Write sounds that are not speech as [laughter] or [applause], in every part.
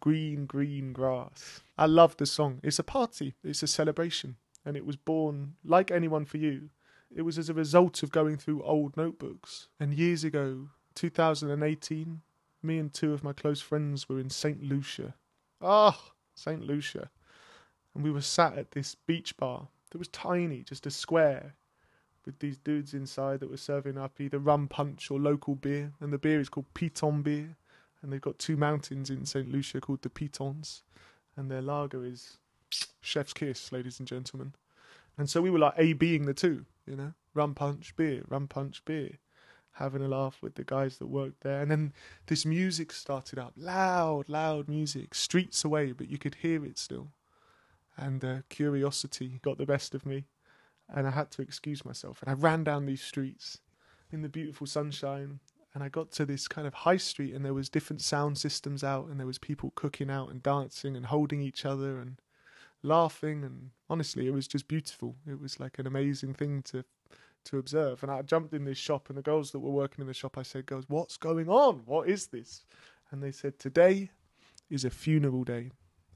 Green, green grass. I love the song. It's a party, it's a celebration. And it was born, like Anyone for You, it was as a result of going through old notebooks. And years ago, 2018, me and two of my close friends were in St. Lucia. Ah, oh, St. Lucia. And we were sat at this beach bar that was tiny, just a square, with these dudes inside that were serving up either rum punch or local beer. And the beer is called Piton beer. And they've got two mountains in St. Lucia called the Pitons. And their lager is chef's kiss, ladies and gentlemen. And so we were like A being the two, you know, rum punch beer, rum punch beer, having a laugh with the guys that worked there. And then this music started up, loud, loud music, streets away, but you could hear it still. And uh, curiosity got the best of me, and I had to excuse myself. And I ran down these streets in the beautiful sunshine, and I got to this kind of high street, and there was different sound systems out, and there was people cooking out and dancing and holding each other and laughing and honestly it was just beautiful. It was like an amazing thing to to observe. And i jumped in this shop and the girls that were working in the shop i said girls what's going on? What is this? And they said today is a funeral day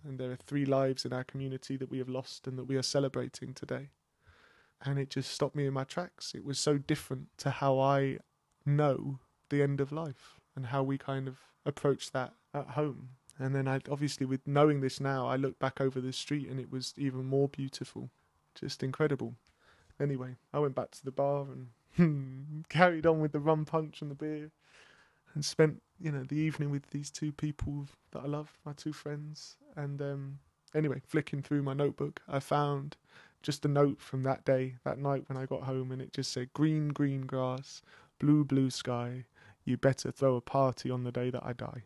and there are three lives in our community that we have lost and that we are celebrating today. And it just stopped me in my tracks. It was so different to how i know the end of life and how we kind of approach that at home and then I obviously with knowing this now, I look back over the street and it was even more beautiful, just incredible. Anyway, I went back to the bar and [laughs] carried on with the rum punch and the beer, and spent you know the evening with these two people that I love, my two friends. And um, anyway, flicking through my notebook, I found just a note from that day, that night when I got home, and it just said green, green grass, blue, blue sky. You better throw a party on the day that I die.